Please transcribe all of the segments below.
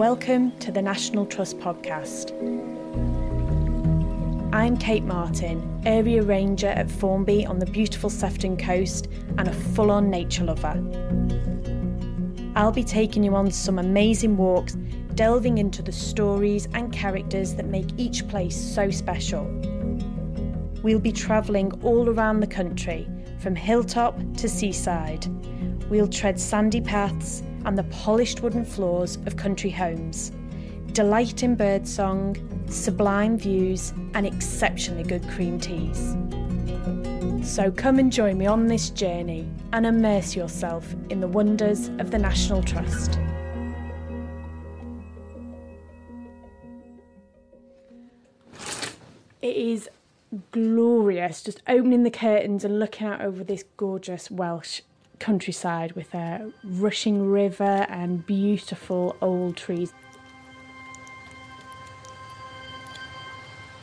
Welcome to the National Trust podcast. I'm Kate Martin, area ranger at Formby on the beautiful Sefton coast and a full on nature lover. I'll be taking you on some amazing walks, delving into the stories and characters that make each place so special. We'll be travelling all around the country, from hilltop to seaside. We'll tread sandy paths and the polished wooden floors of country homes. Delight in birdsong, sublime views, and exceptionally good cream teas. So come and join me on this journey and immerse yourself in the wonders of the National Trust. It is glorious just opening the curtains and looking out over this gorgeous Welsh countryside with a rushing river and beautiful old trees.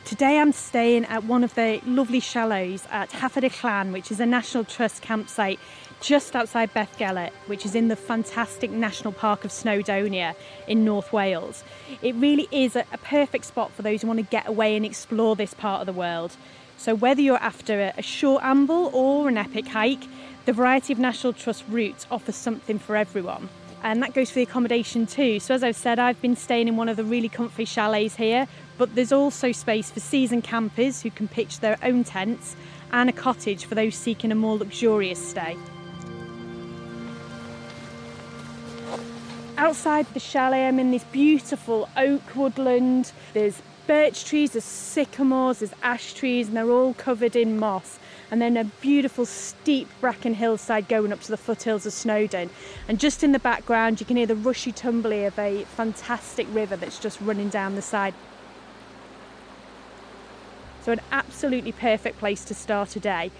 Today I'm staying at one of the lovely shallows at Hafod y Llan, which is a National Trust campsite just outside Beddgelert, which is in the fantastic National Park of Snowdonia in North Wales. It really is a, perfect spot for those who want to get away and explore this part of the world. So whether you're after a short amble or an epic hike, the variety of National Trust routes offers something for everyone and that goes for the accommodation too. So, as I've said, I've been staying in one of the really comfy chalets here, but there's also space for season campers who can pitch their own tents and a cottage for those seeking a more luxurious stay. Outside the chalet, I'm in this beautiful oak woodland. There's birch trees, there's sycamores, there's ash trees, and they're all covered in moss and then a beautiful steep bracken hillside going up to the foothills of Snowdon. And just in the background, you can hear the rushy tumbly of a fantastic river that's just running down the side. So, an absolutely perfect place to start a day.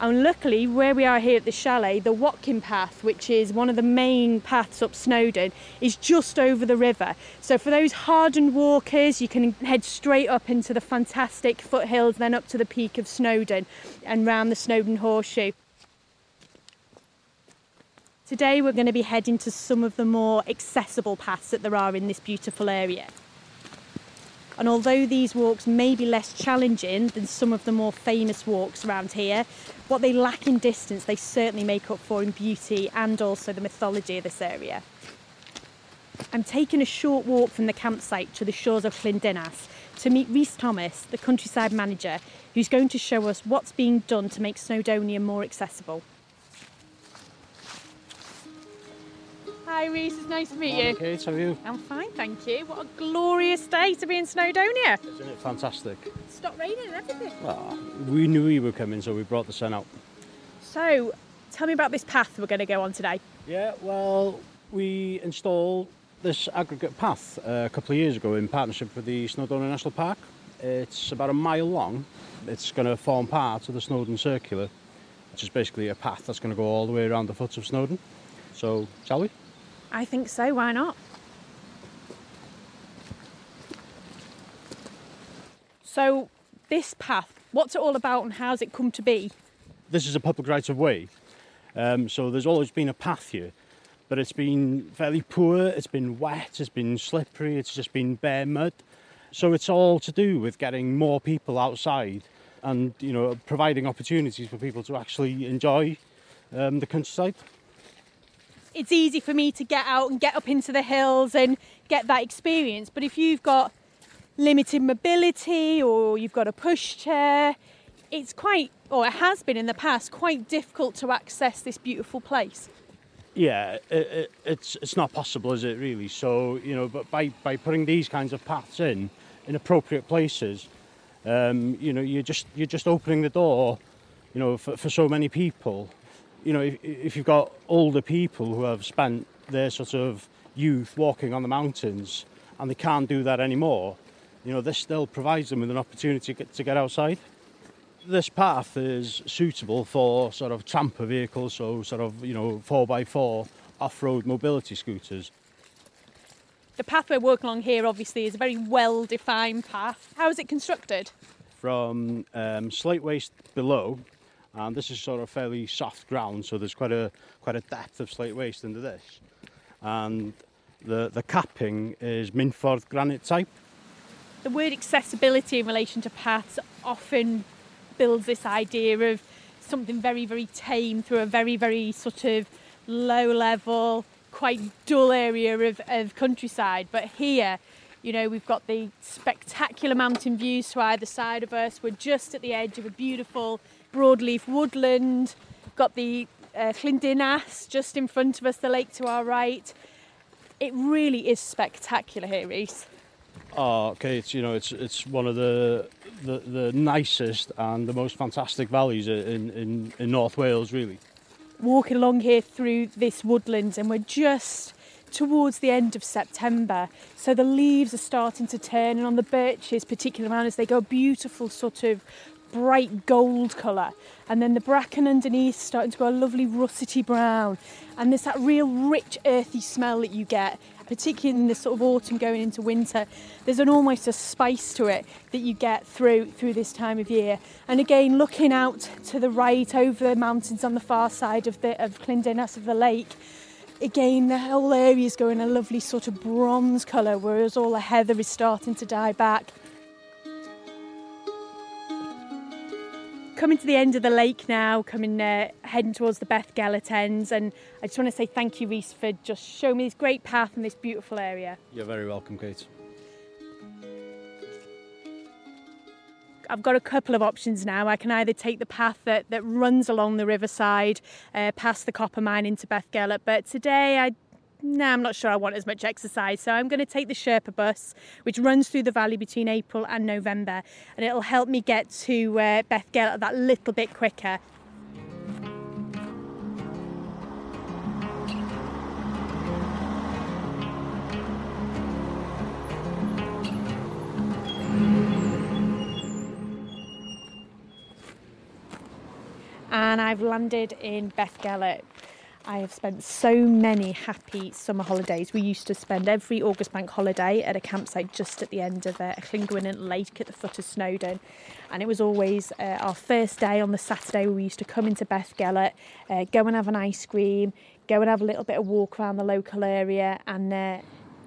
And luckily, where we are here at the chalet, the Watkin Path, which is one of the main paths up Snowdon, is just over the river. So for those hardened walkers, you can head straight up into the fantastic foothills, then up to the peak of Snowdon and round the Snowdon Horseshoe. Today we're going to be heading to some of the more accessible paths that there are in this beautiful area. And although these walks may be less challenging than some of the more famous walks around here, what they lack in distance they certainly make up for in beauty and also the mythology of this area. I'm taking a short walk from the campsite to the shores of Llyn Dinas to meet Rhys Thomas, the countryside manager, who's going to show us what's being done to make Snowdonia more accessible. Hi Rhys, it's nice to meet you. Kate, how are you? I'm fine, thank you. What a glorious day to be in Snowdonia. Isn't it fantastic? It's Stop raining and everything. Well, we knew you were coming, so we brought the sun out. So, tell me about this path we're going to go on today. Yeah, well, we installed this aggregate path uh, a couple of years ago in partnership with the Snowdonia National Park. It's about a mile long. It's going to form part of the Snowdon Circular, which is basically a path that's going to go all the way around the foot of Snowdon. So, shall we? I think so, why not? So, this path, what's it all about and how's it come to be? This is a public right of way, um, so there's always been a path here, but it's been fairly poor, it's been wet, it's been slippery, it's just been bare mud. So it's all to do with getting more people outside and you know providing opportunities for people to actually enjoy um, the countryside it's easy for me to get out and get up into the hills and get that experience. But if you've got limited mobility or you've got a pushchair, it's quite, or it has been in the past, quite difficult to access this beautiful place. Yeah, it, it, it's it's not possible, is it really? So you know, but by by putting these kinds of paths in in appropriate places, um, you know, you're just you're just opening the door, you know, for, for so many people you know, if, if you've got older people who have spent their sort of youth walking on the mountains and they can't do that anymore, you know, this still provides them with an opportunity to get, to get outside. This path is suitable for sort of tramper vehicles, so sort of, you know, 4x4 off-road mobility scooters. The path we're walking along here obviously is a very well-defined path. How is it constructed? From um, slate waste below and this is sort of fairly soft ground so there's quite a quite a depth of slate waste into this and the, the capping is Minffordd granite type. The word accessibility in relation to paths often builds this idea of something very, very tame through a very, very sort of low level, quite dull area of, of countryside. But here, you know, we've got the spectacular mountain views to either side of us. We're just at the edge of a beautiful broadleaf woodland. We've got the uh, Llyn Dinas just in front of us, the lake to our right. It really is spectacular here, Rhys. Oh, okay. It's you know, it's it's one of the the, the nicest and the most fantastic valleys in, in, in North Wales, really. Walking along here through this woodland, and we're just towards the end of September, so the leaves are starting to turn, and on the birches, particularly around as they go, beautiful sort of bright gold colour, and then the bracken underneath starting to go a lovely russety brown, and there's that real rich earthy smell that you get particularly in the sort of autumn going into winter, there's an almost a spice to it that you get through through this time of year. And again, looking out to the right over the mountains on the far side of the of Llyn Dinas of the lake, again the whole area is going a lovely sort of bronze colour, whereas all the heather is starting to die back. Coming to the end of the lake now, coming uh, heading towards the Beddgelert ends, and I just want to say thank you, Rhys, for just showing me this great path and this beautiful area. You're very welcome, Kate. I've got a couple of options now. I can either take the path that, that runs along the riverside, uh, past the copper mine into Beddgelert, but today I no, I'm not sure I want as much exercise. So I'm going to take the Sherpa bus, which runs through the valley between April and November, and it'll help me get to uh, Beddgelert that little bit quicker. And I've landed in Beddgelert. I have spent so many happy summer holidays. We used to spend every August bank holiday at a campsite just at the end of uh, Llyn Gwynant Lake at the foot of Snowdon. And it was always uh, our first day on the Saturday we used to come into Beddgelert, uh, go and have an ice cream, go and have a little bit of walk around the local area. And uh,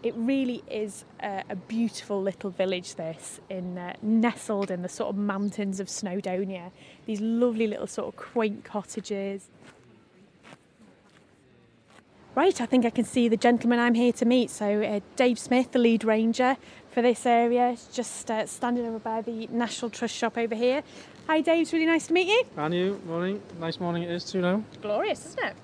it really is a, a, beautiful little village, this, in uh, nestled in the sort of mountains of Snowdonia. These lovely little sort of quaint cottages. Right, I think I can see the gentleman I'm here to meet. So, uh, Dave Smith, the lead ranger for this area, is just uh, standing over by the National Trust shop over here. Hi, Dave, it's really nice to meet you. And you, morning. Nice morning it is too now. It's glorious, isn't it?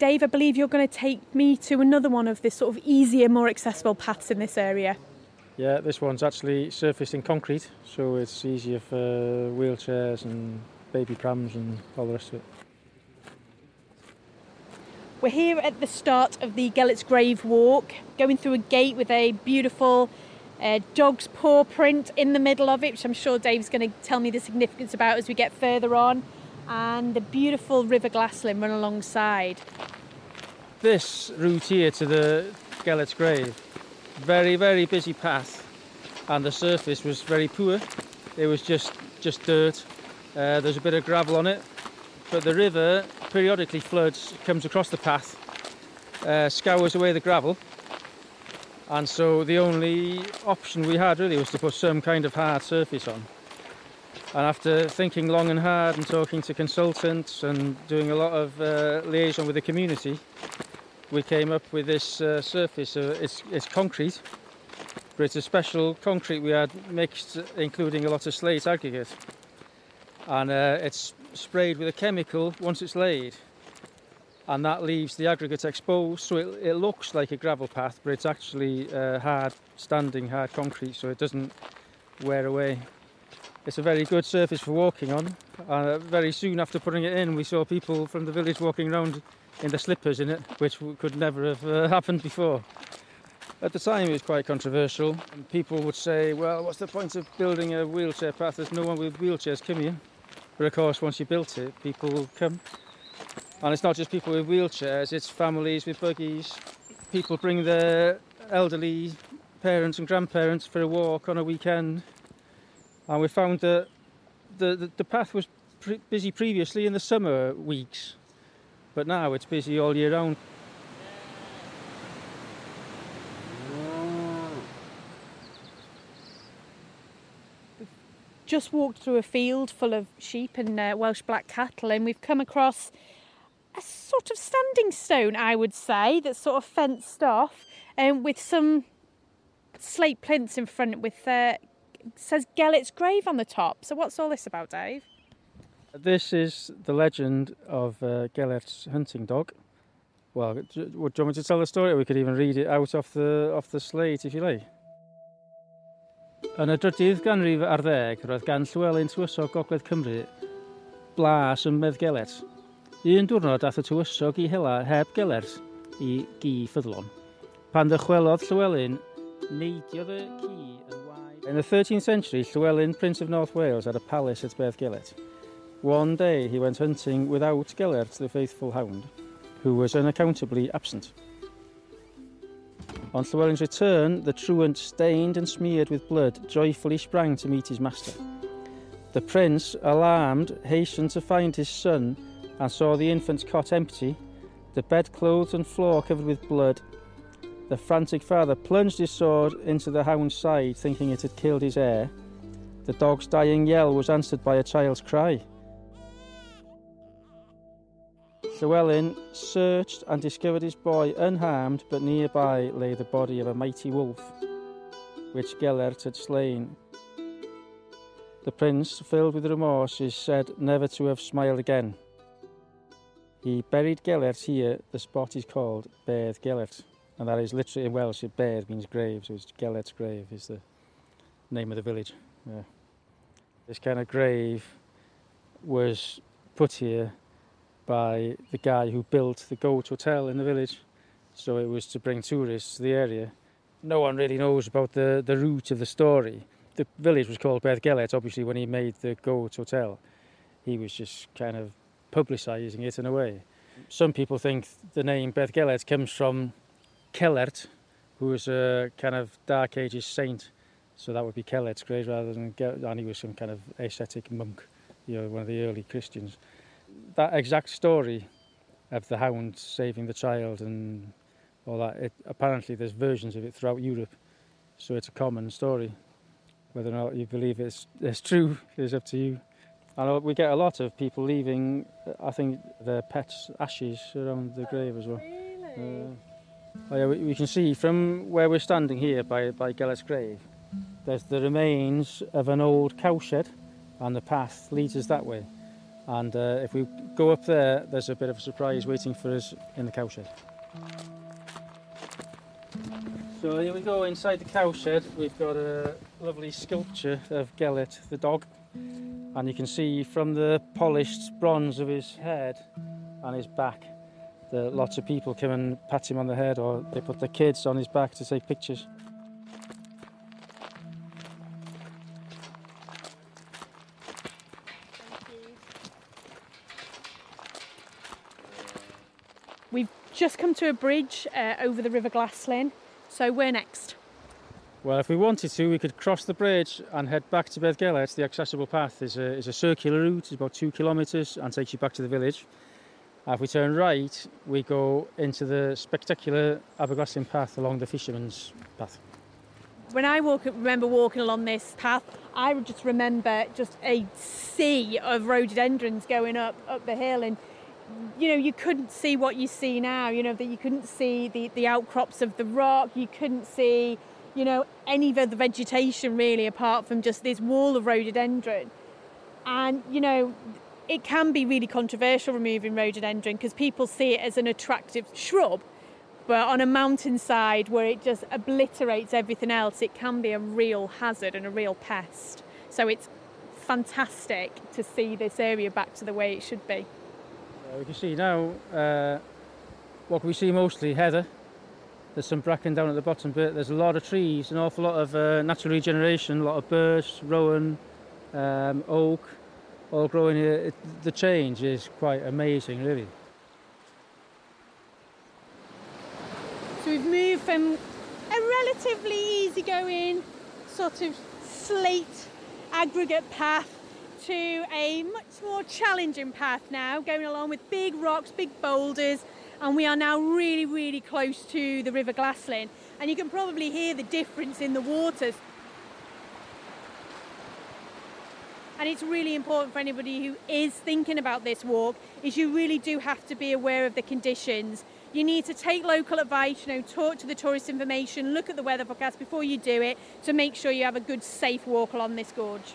Dave, I believe you're going to take me to another one of the sort of easier, more accessible paths in this area. Yeah, this one's actually surfaced in concrete, so it's easier for wheelchairs and baby prams and all the rest of it. We're here at the start of the Gelert's Grave Walk, going through a gate with a beautiful uh, dog's paw print in the middle of it, which I'm sure Dave's going to tell me the significance about as we get further on, and the beautiful River Glaslyn run alongside. This route here to the Gelert's Grave, very, very busy path, and the surface was very poor. It was just, just dirt. Uh, there's a bit of gravel on it, but the river periodically floods, comes across the path, uh, scours away the gravel, and so the only option we had really was to put some kind of hard surface on. And after thinking long and hard and talking to consultants and doing a lot of uh, liaison with the community, we came up with this uh, surface. Uh, it's, it's concrete, but it's a special concrete we had mixed, including a lot of slate aggregate. And uh, it's sprayed with a chemical once it's laid. And that leaves the aggregate exposed so it, it looks like a gravel path but it's actually uh, hard standing hard concrete so it doesn't wear away. It's a very good surface for walking on. Uh, very soon after putting it in we saw people from the village walking around in the slippers in it which could never have uh, happened before. At the time it was quite controversial and people would say well what's the point of building a wheelchair path there's no one with wheelchairs come here but of course, once you built it, people will come. And it's not just people with wheelchairs, it's families with buggies. People bring their elderly parents and grandparents for a walk on a weekend. And we found that the, the, the path was pre- busy previously in the summer weeks, but now it's busy all year round. Just walked through a field full of sheep and uh, Welsh black cattle, and we've come across a sort of standing stone, I would say, that's sort of fenced off, and um, with some slate plinths in front with uh, says Gelert's grave on the top. So what's all this about, Dave? This is the legend of uh, Gelert's hunting dog. Well, do you want me to tell the story? We could even read it out off the, off the slate if you like. Yn y drydydd ganrif ar ddeg, roedd gan Llywelyn Tywysog Gogledd Cymru blas yn meddgelet. Un diwrnod ath y tywysog i hela heb gelers i gi ffyddlon. Pan ddychwelodd Llywelyn, neidiodd y ci yn waed. In the 13th century, Llywelyn, Prince of North Wales, had a palace at Bethgelet. One day he went hunting without Gelert, the faithful hound, who was unaccountably absent. On Llewellyn's return, the truant, stained and smeared with blood, joyfully sprang to meet his master. The prince, alarmed, hastened to find his son and saw the infant's cot empty, the bedclothes and floor covered with blood. The frantic father plunged his sword into the hound's side, thinking it had killed his heir. The dog's dying yell was answered by a child's cry. Llewellyn searched and discovered his boy unharmed, but nearby lay the body of a mighty wolf, which Gelert had slain. The prince, filled with remorse, is said never to have smiled again. He buried Gelert here, the spot is called Bedd Gelert, and that is literally in Welsh, Bedd means grave, so it's Gelert's grave is the name of the village. Yeah. This kind of grave was put here by the guy who built the Goat Hotel in the village. So it was to bring tourists to the area. No one really knows about the, the root of the story. The village was called Beddgelert, obviously, when he made the Goat Hotel. He was just kind of publicising it in a way. Some people think the name Beddgelert comes from Celert, who was a kind of Dark Ages saint. So that would be Celert's grave rather than Gelert, and he was some kind of ascetic monk, you know, one of the early Christians that exact story of the hound saving the child and all that, it, apparently there's versions of it throughout Europe. So it's a common story. Whether or not you believe it's, it's true is up to you. And we get a lot of people leaving, I think, their pets' ashes around the grave as well. Really? Uh, oh yeah, we, we, can see from where we're standing here by, by Gelert's grave, there's the remains of an old cowshed, and the path leads us that way. And uh, if we go up there, there's a bit of a surprise waiting for us in the cowshed. So here we go inside the cowshed. We've got a lovely sculpture of Gelert, the dog. And you can see from the polished bronze of his head and his back that lots of people come and pat him on the head or they put their kids on his back to take pictures. Just come to a bridge uh, over the River Glaslyn, so where next? Well, if we wanted to, we could cross the bridge and head back to Beddgelert. The accessible path is a, is a circular route, it's about two kilometres and takes you back to the village. if we turn right, we go into the spectacular Aberglaslyn path along the fisherman's path. When I walk, remember walking along this path, I would just remember just a sea of rhododendrons going up up the hill and you know, you couldn't see what you see now, you know, that you couldn't see the, the outcrops of the rock, you couldn't see, you know, any of the vegetation really apart from just this wall of rhododendron. And, you know, it can be really controversial removing rhododendron because people see it as an attractive shrub. But on a mountainside where it just obliterates everything else, it can be a real hazard and a real pest. So it's fantastic to see this area back to the way it should be. Uh, we can see now uh, what we see mostly heather. There's some bracken down at the bottom but There's a lot of trees, an awful lot of uh, natural regeneration, a lot of birch, rowan, um, oak, all growing here. It, the change is quite amazing, really. So we've moved from a relatively easygoing sort of slate aggregate path to a much more challenging path now, going along with big rocks, big boulders, and we are now really, really close to the River Glaslyn. And you can probably hear the difference in the waters. And it's really important for anybody who is thinking about this walk is you really do have to be aware of the conditions. You need to take local advice, you know, talk to the tourist information, look at the weather forecast before you do it to make sure you have a good safe walk along this gorge.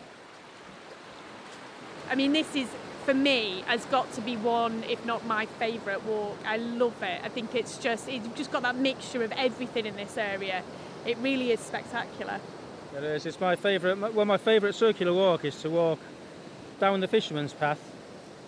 I mean, this is for me has got to be one, if not my favourite walk. I love it. I think it's just it's just got that mixture of everything in this area. It really is spectacular. It is. It's my favourite. Well, my favourite circular walk is to walk down the Fisherman's Path,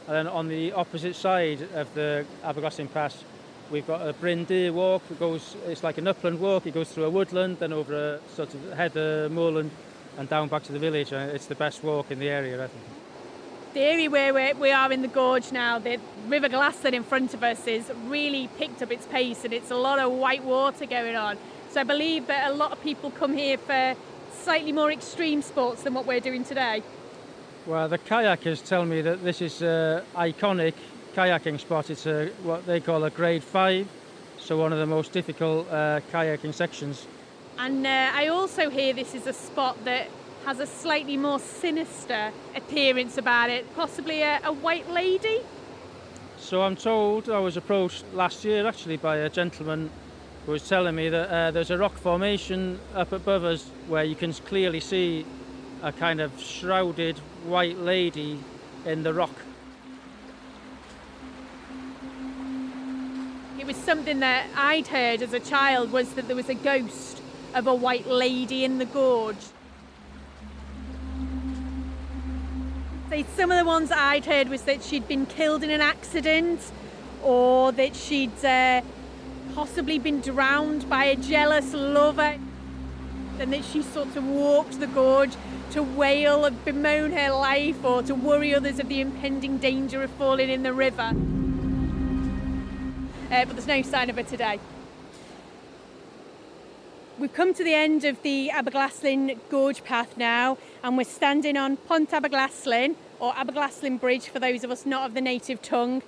and then on the opposite side of the Aberglaslyn Pass, we've got a Bryn Deer walk. It goes. It's like an upland walk. It goes through a woodland, then over a sort of heather moorland, and down back to the village. It's the best walk in the area, I think. The area where we're, we are in the gorge now, the River Glaslyn in front of us, is really picked up its pace, and it's a lot of white water going on. So I believe that a lot of people come here for slightly more extreme sports than what we're doing today. Well, the kayakers tell me that this is an iconic kayaking spot. It's a, what they call a grade five, so one of the most difficult uh, kayaking sections. And uh, I also hear this is a spot that has a slightly more sinister appearance about it, possibly a, a white lady. So I'm told I was approached last year actually by a gentleman who was telling me that uh, there's a rock formation up above us where you can clearly see a kind of shrouded white lady in the rock. It was something that I'd heard as a child was that there was a ghost of a white lady in the gorge. So some of the ones I'd heard was that she'd been killed in an accident or that she'd uh, possibly been drowned by a jealous lover and that she sort of walked the gorge to wail and bemoan her life or to worry others of the impending danger of falling in the river. Uh, but there's no sign of her today. We've come to the end of the Aberglaslyn Gorge Path now, and we're standing on Pont Aberglaslyn, or Aberglaslyn Bridge for those of us not of the native tongue.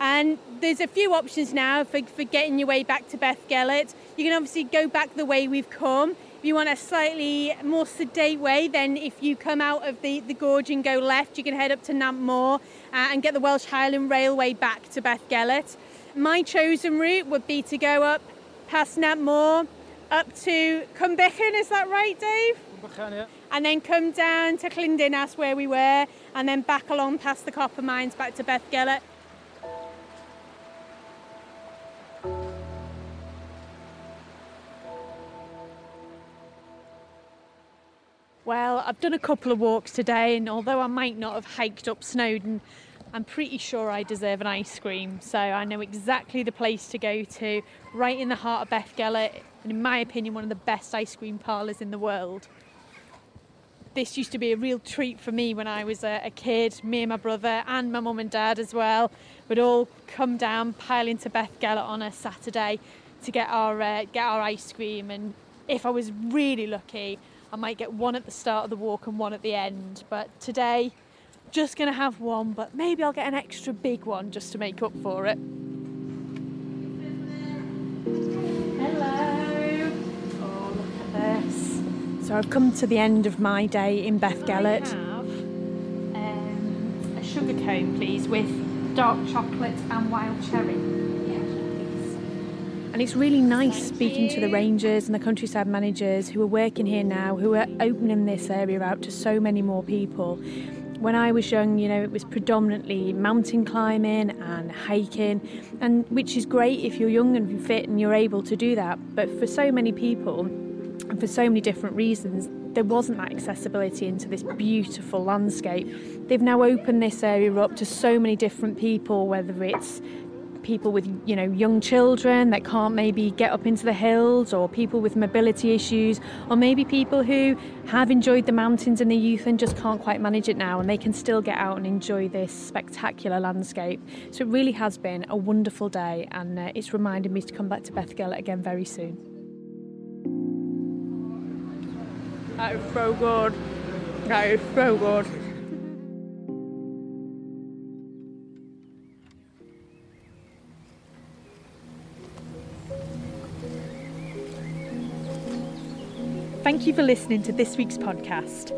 And there's a few options now for, for getting your way back to Beddgelert. You can obviously go back the way we've come. If you want a slightly more sedate way, then if you come out of the, the gorge and go left, you can head up to Nantmore uh, and get the Welsh Highland Railway back to Beddgelert. My chosen route would be to go up past Nantmore, up to Cwm Bychan, is that right, Dave? Cwm Bychan, yeah. And then come down to Llyn Dinas where we were, and then back along past the copper mines back to Beddgelert. Well, I've done a couple of walks today, and although I might not have hiked up Snowdon, I'm pretty sure I deserve an ice cream. So I know exactly the place to go to, right in the heart of Beddgelert, and in my opinion, one of the best ice cream parlours in the world. This used to be a real treat for me when I was a, a kid. Me and my brother, and my mum and dad as well, would all come down, pile into Beddgelert on a Saturday to get our uh, get our ice cream. And if I was really lucky, I might get one at the start of the walk and one at the end. But today, just going to have one, but maybe I'll get an extra big one just to make up for it. So I've come to the end of my day in Beddgelert. Um, a sugar cone, please, with dark chocolate and wild cherry. And it's really nice speaking to the rangers and the countryside managers who are working here now, who are opening this area out to so many more people. When I was young, you know, it was predominantly mountain climbing and hiking, and which is great if you're young and fit and you're able to do that. But for so many people, and for so many different reasons, there wasn't that accessibility into this beautiful landscape. They've now opened this area up to so many different people, whether it's people with you know young children that can't maybe get up into the hills or people with mobility issues or maybe people who have enjoyed the mountains in their youth and just can't quite manage it now and they can still get out and enjoy this spectacular landscape so it really has been a wonderful day and uh, it's reminded me to come back to Beddgelert again very soon that is so good that is so good Thank you for listening to this week's podcast.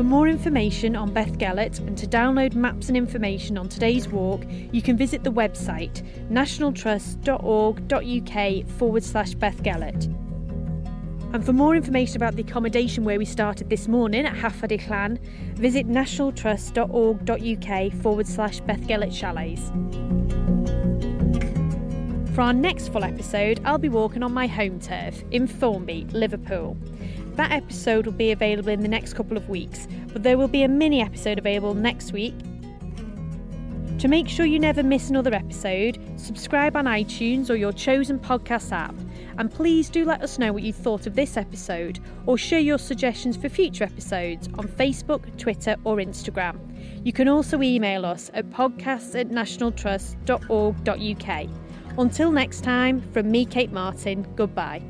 For more information on Beddgelert and to download maps and information on today's walk, you can visit the website nationaltrust.org.uk forward slash Beddgelert. And for more information about the accommodation where we started this morning at Hafod Llan, visit nationaltrust.org.uk forward slash Beddgelert Chalets. For our next full episode, I'll be walking on my home turf in Formby, Liverpool. That episode will be available in the next couple of weeks, but there will be a mini episode available next week. To make sure you never miss another episode, subscribe on iTunes or your chosen podcast app. And please do let us know what you thought of this episode or share your suggestions for future episodes on Facebook, Twitter, or Instagram. You can also email us at podcasts at nationaltrust.org.uk. Until next time, from me, Kate Martin, goodbye.